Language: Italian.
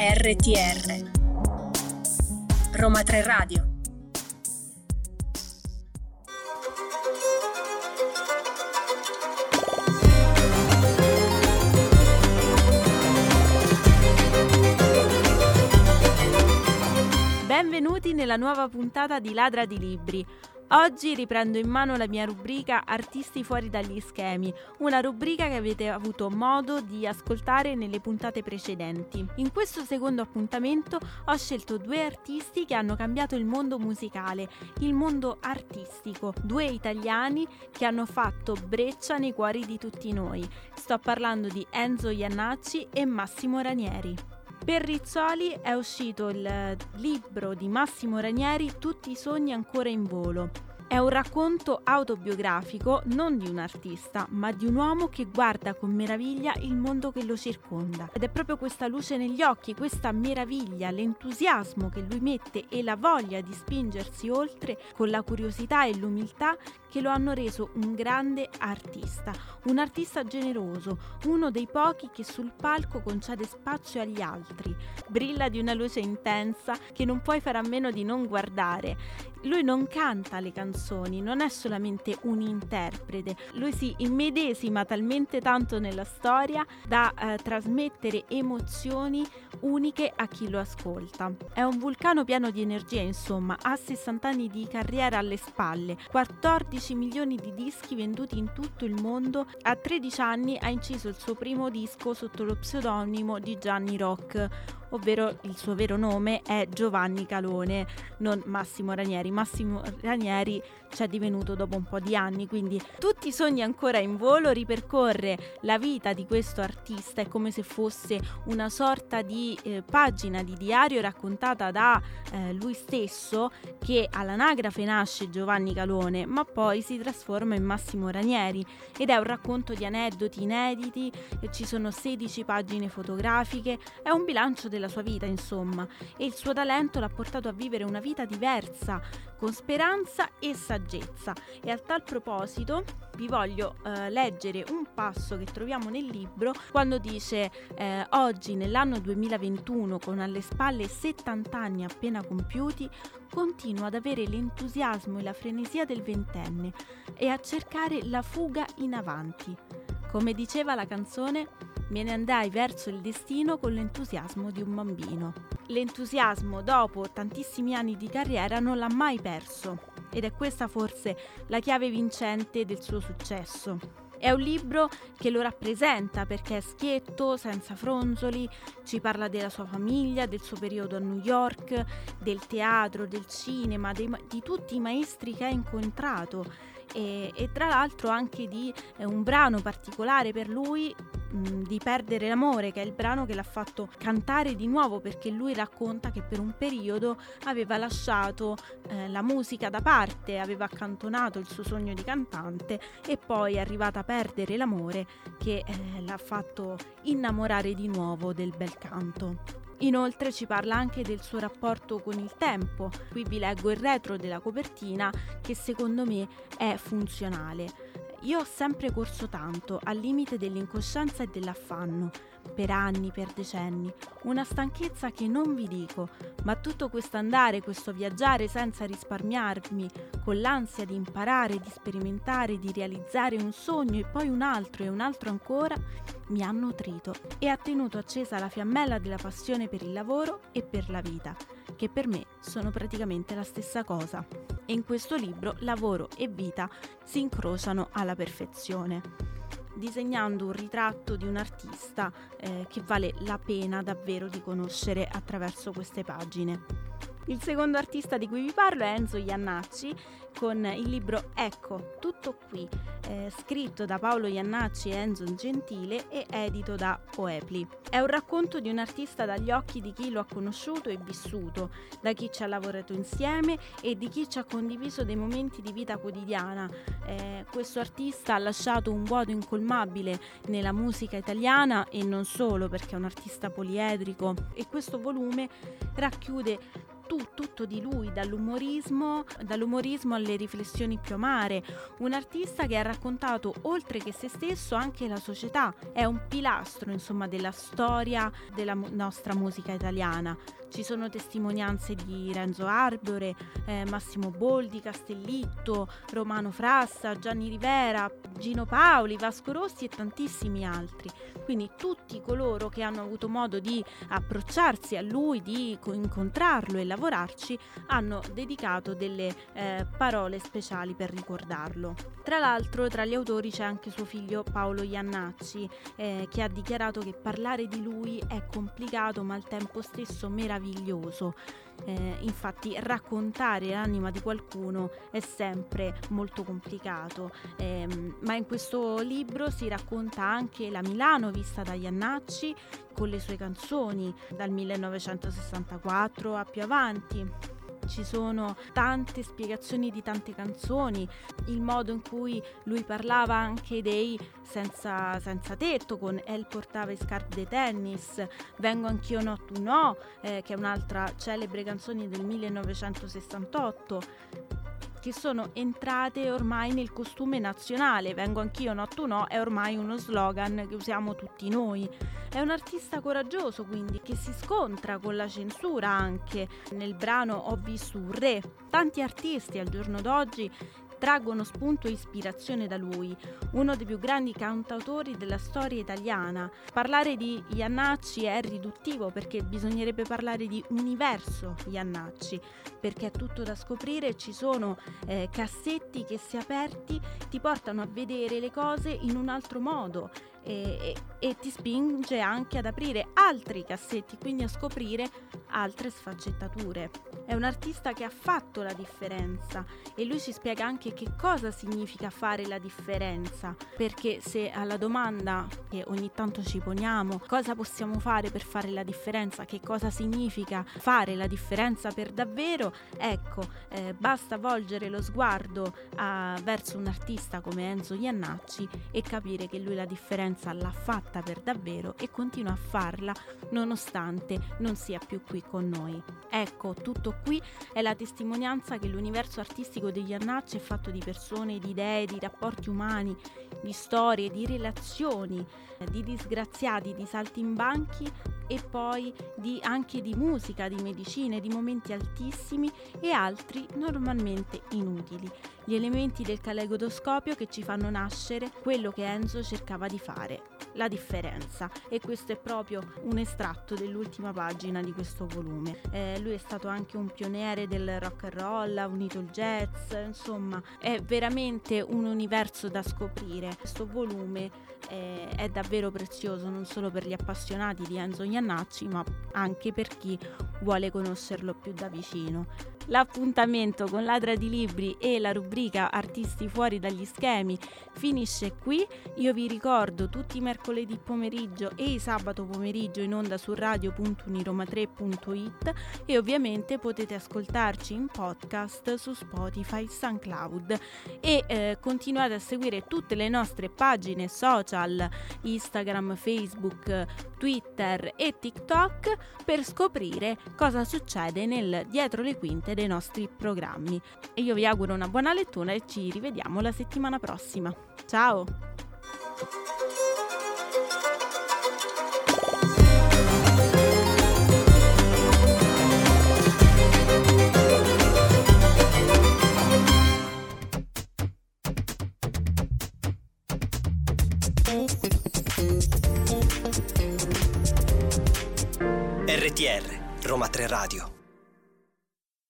RTR Roma 3 Radio Benvenuti nella nuova puntata di Ladra di Libri. Oggi riprendo in mano la mia rubrica Artisti fuori dagli schemi, una rubrica che avete avuto modo di ascoltare nelle puntate precedenti. In questo secondo appuntamento ho scelto due artisti che hanno cambiato il mondo musicale, il mondo artistico, due italiani che hanno fatto breccia nei cuori di tutti noi. Sto parlando di Enzo Iannacci e Massimo Ranieri. Per Rizzoli è uscito il libro di Massimo Ranieri Tutti i sogni ancora in volo. È un racconto autobiografico non di un artista, ma di un uomo che guarda con meraviglia il mondo che lo circonda. Ed è proprio questa luce negli occhi, questa meraviglia, l'entusiasmo che lui mette e la voglia di spingersi oltre con la curiosità e l'umiltà che lo hanno reso un grande artista, un artista generoso, uno dei pochi che sul palco concede spazio agli altri, brilla di una luce intensa che non puoi fare a meno di non guardare. Lui non canta le canzoni, non è solamente un interprete, lui si immedesima talmente tanto nella storia da eh, trasmettere emozioni uniche a chi lo ascolta. È un vulcano pieno di energia, insomma, ha 60 anni di carriera alle spalle, 14 milioni di dischi venduti in tutto il mondo, a 13 anni ha inciso il suo primo disco sotto lo pseudonimo di Gianni Rock, ovvero il suo vero nome è Giovanni Calone, non Massimo Ranieri. Massimo Ranieri ci è divenuto dopo un po' di anni, quindi tutti i sogni ancora in volo ripercorre la vita di questo artista, è come se fosse una sorta di eh, pagina di diario raccontata da eh, lui stesso che all'anagrafe nasce Giovanni Calone, ma poi si trasforma in Massimo Ranieri. Ed è un racconto di aneddoti inediti, ci sono 16 pagine fotografiche, è un bilancio della sua vita, insomma, e il suo talento l'ha portato a vivere una vita diversa, con speranza e saggezza. E a tal proposito vi voglio eh, leggere un passo che troviamo nel libro quando dice eh, oggi nell'anno 2021 con alle spalle 70 anni appena compiuti continuo ad avere l'entusiasmo e la frenesia del ventenne e a cercare la fuga in avanti. Come diceva la canzone, me ne andai verso il destino con l'entusiasmo di un bambino. L'entusiasmo dopo tantissimi anni di carriera non l'ha mai perso ed è questa forse la chiave vincente del suo successo. È un libro che lo rappresenta perché è schietto, senza fronzoli, ci parla della sua famiglia, del suo periodo a New York, del teatro, del cinema, dei, di tutti i maestri che ha incontrato. E, e tra l'altro anche di eh, un brano particolare per lui di Perdere l'amore, che è il brano che l'ha fatto cantare di nuovo perché lui racconta che per un periodo aveva lasciato eh, la musica da parte, aveva accantonato il suo sogno di cantante e poi è arrivata a perdere l'amore che eh, l'ha fatto innamorare di nuovo del bel canto. Inoltre ci parla anche del suo rapporto con il tempo. Qui vi leggo il retro della copertina che secondo me è funzionale. Io ho sempre corso tanto, al limite dell'incoscienza e dell'affanno, per anni, per decenni, una stanchezza che non vi dico, ma tutto questo andare, questo viaggiare senza risparmiarmi, con l'ansia di imparare, di sperimentare, di realizzare un sogno e poi un altro e un altro ancora, mi ha nutrito e ha tenuto accesa la fiammella della passione per il lavoro e per la vita, che per me sono praticamente la stessa cosa. E in questo libro lavoro e vita si incrociano alla perfezione disegnando un ritratto di un artista eh, che vale la pena davvero di conoscere attraverso queste pagine. Il secondo artista di cui vi parlo è Enzo Iannacci con il libro Ecco, tutto qui, eh, scritto da Paolo Iannacci e Enzo Gentile e edito da Oepli. È un racconto di un artista dagli occhi di chi lo ha conosciuto e vissuto, da chi ci ha lavorato insieme e di chi ci ha condiviso dei momenti di vita quotidiana. Eh, questo artista ha lasciato un vuoto incolmabile nella musica italiana e non solo perché è un artista poliedrico e questo volume racchiude tu, tutto di lui, dall'umorismo, dall'umorismo alle riflessioni più amare. Un artista che ha raccontato oltre che se stesso anche la società. È un pilastro, insomma, della storia della nostra musica italiana. Ci sono testimonianze di Renzo Arbore, eh, Massimo Boldi, Castellitto, Romano Frassa, Gianni Rivera, Gino Paoli, Vasco Rossi e tantissimi altri. Quindi tutti coloro che hanno avuto modo di approcciarsi a lui, di incontrarlo e lavorarci, hanno dedicato delle eh, parole speciali per ricordarlo. Tra l'altro tra gli autori c'è anche suo figlio Paolo Iannacci eh, che ha dichiarato che parlare di lui è complicato ma al tempo stesso meraviglioso. Eh, infatti raccontare l'anima di qualcuno è sempre molto complicato, eh, ma in questo libro si racconta anche la Milano vista da Iannacci con le sue canzoni dal 1964 a più avanti ci sono tante spiegazioni di tante canzoni, il modo in cui lui parlava anche dei senza, senza tetto con El portava i scarpe de tennis, Vengo anch'io no tu no, eh, che è un'altra celebre canzone del 1968 che sono entrate ormai nel costume nazionale. Vengo anch'io, no tu no, è ormai uno slogan che usiamo tutti noi. È un artista coraggioso quindi che si scontra con la censura anche. Nel brano Ho visto un re. Tanti artisti al giorno d'oggi traggono spunto e ispirazione da lui, uno dei più grandi cantautori della storia italiana. Parlare di Iannacci è riduttivo perché bisognerebbe parlare di universo Iannacci, perché è tutto da scoprire, ci sono eh, cassetti che se aperti ti portano a vedere le cose in un altro modo e, e, ti spinge anche ad aprire altri cassetti, quindi a scoprire altre sfaccettature. È un artista che ha fatto la differenza e lui ci spiega anche che cosa significa fare la differenza, perché se alla domanda che ogni tanto ci poniamo, cosa possiamo fare per fare la differenza, che cosa significa fare la differenza per davvero, ecco, eh, basta volgere lo sguardo a, verso un artista come Enzo Iannacci e capire che lui la differenza differenza l'ha fatta per davvero e continua a farla nonostante non sia più qui con noi. Ecco, tutto qui è la testimonianza che l'universo artistico degli Annacci è fatto di persone, di idee, di rapporti umani, di storie, di relazioni, di disgraziati, di saltimbanchi e poi di, anche di musica, di medicine, di momenti altissimi e altri normalmente inutili. Gli elementi del caleidoscopio che ci fanno nascere quello che Enzo cercava di fare, la differenza. E questo è proprio un estratto dell'ultima pagina di questo volume. Eh, lui è stato anche un pioniere del rock and roll, ha unito il jazz, insomma, è veramente un universo da scoprire. Questo volume eh, è davvero prezioso non solo per gli appassionati di Enzo Iannacci, ma anche per chi vuole conoscerlo più da vicino. L'appuntamento con Ladra di Libri e la rubrica Artisti fuori dagli schemi finisce qui. Io vi ricordo tutti i mercoledì pomeriggio e i sabato pomeriggio in onda su radio.uniroma3.it e ovviamente potete ascoltarci in podcast su Spotify, SoundCloud e eh, continuate a seguire tutte le nostre pagine social, Instagram, Facebook, Twitter e TikTok per scoprire cosa succede nel dietro le quinte dei nostri programmi. E io vi auguro una buona lettura e ci rivediamo la settimana prossima. Ciao! RTR Roma 3 Radio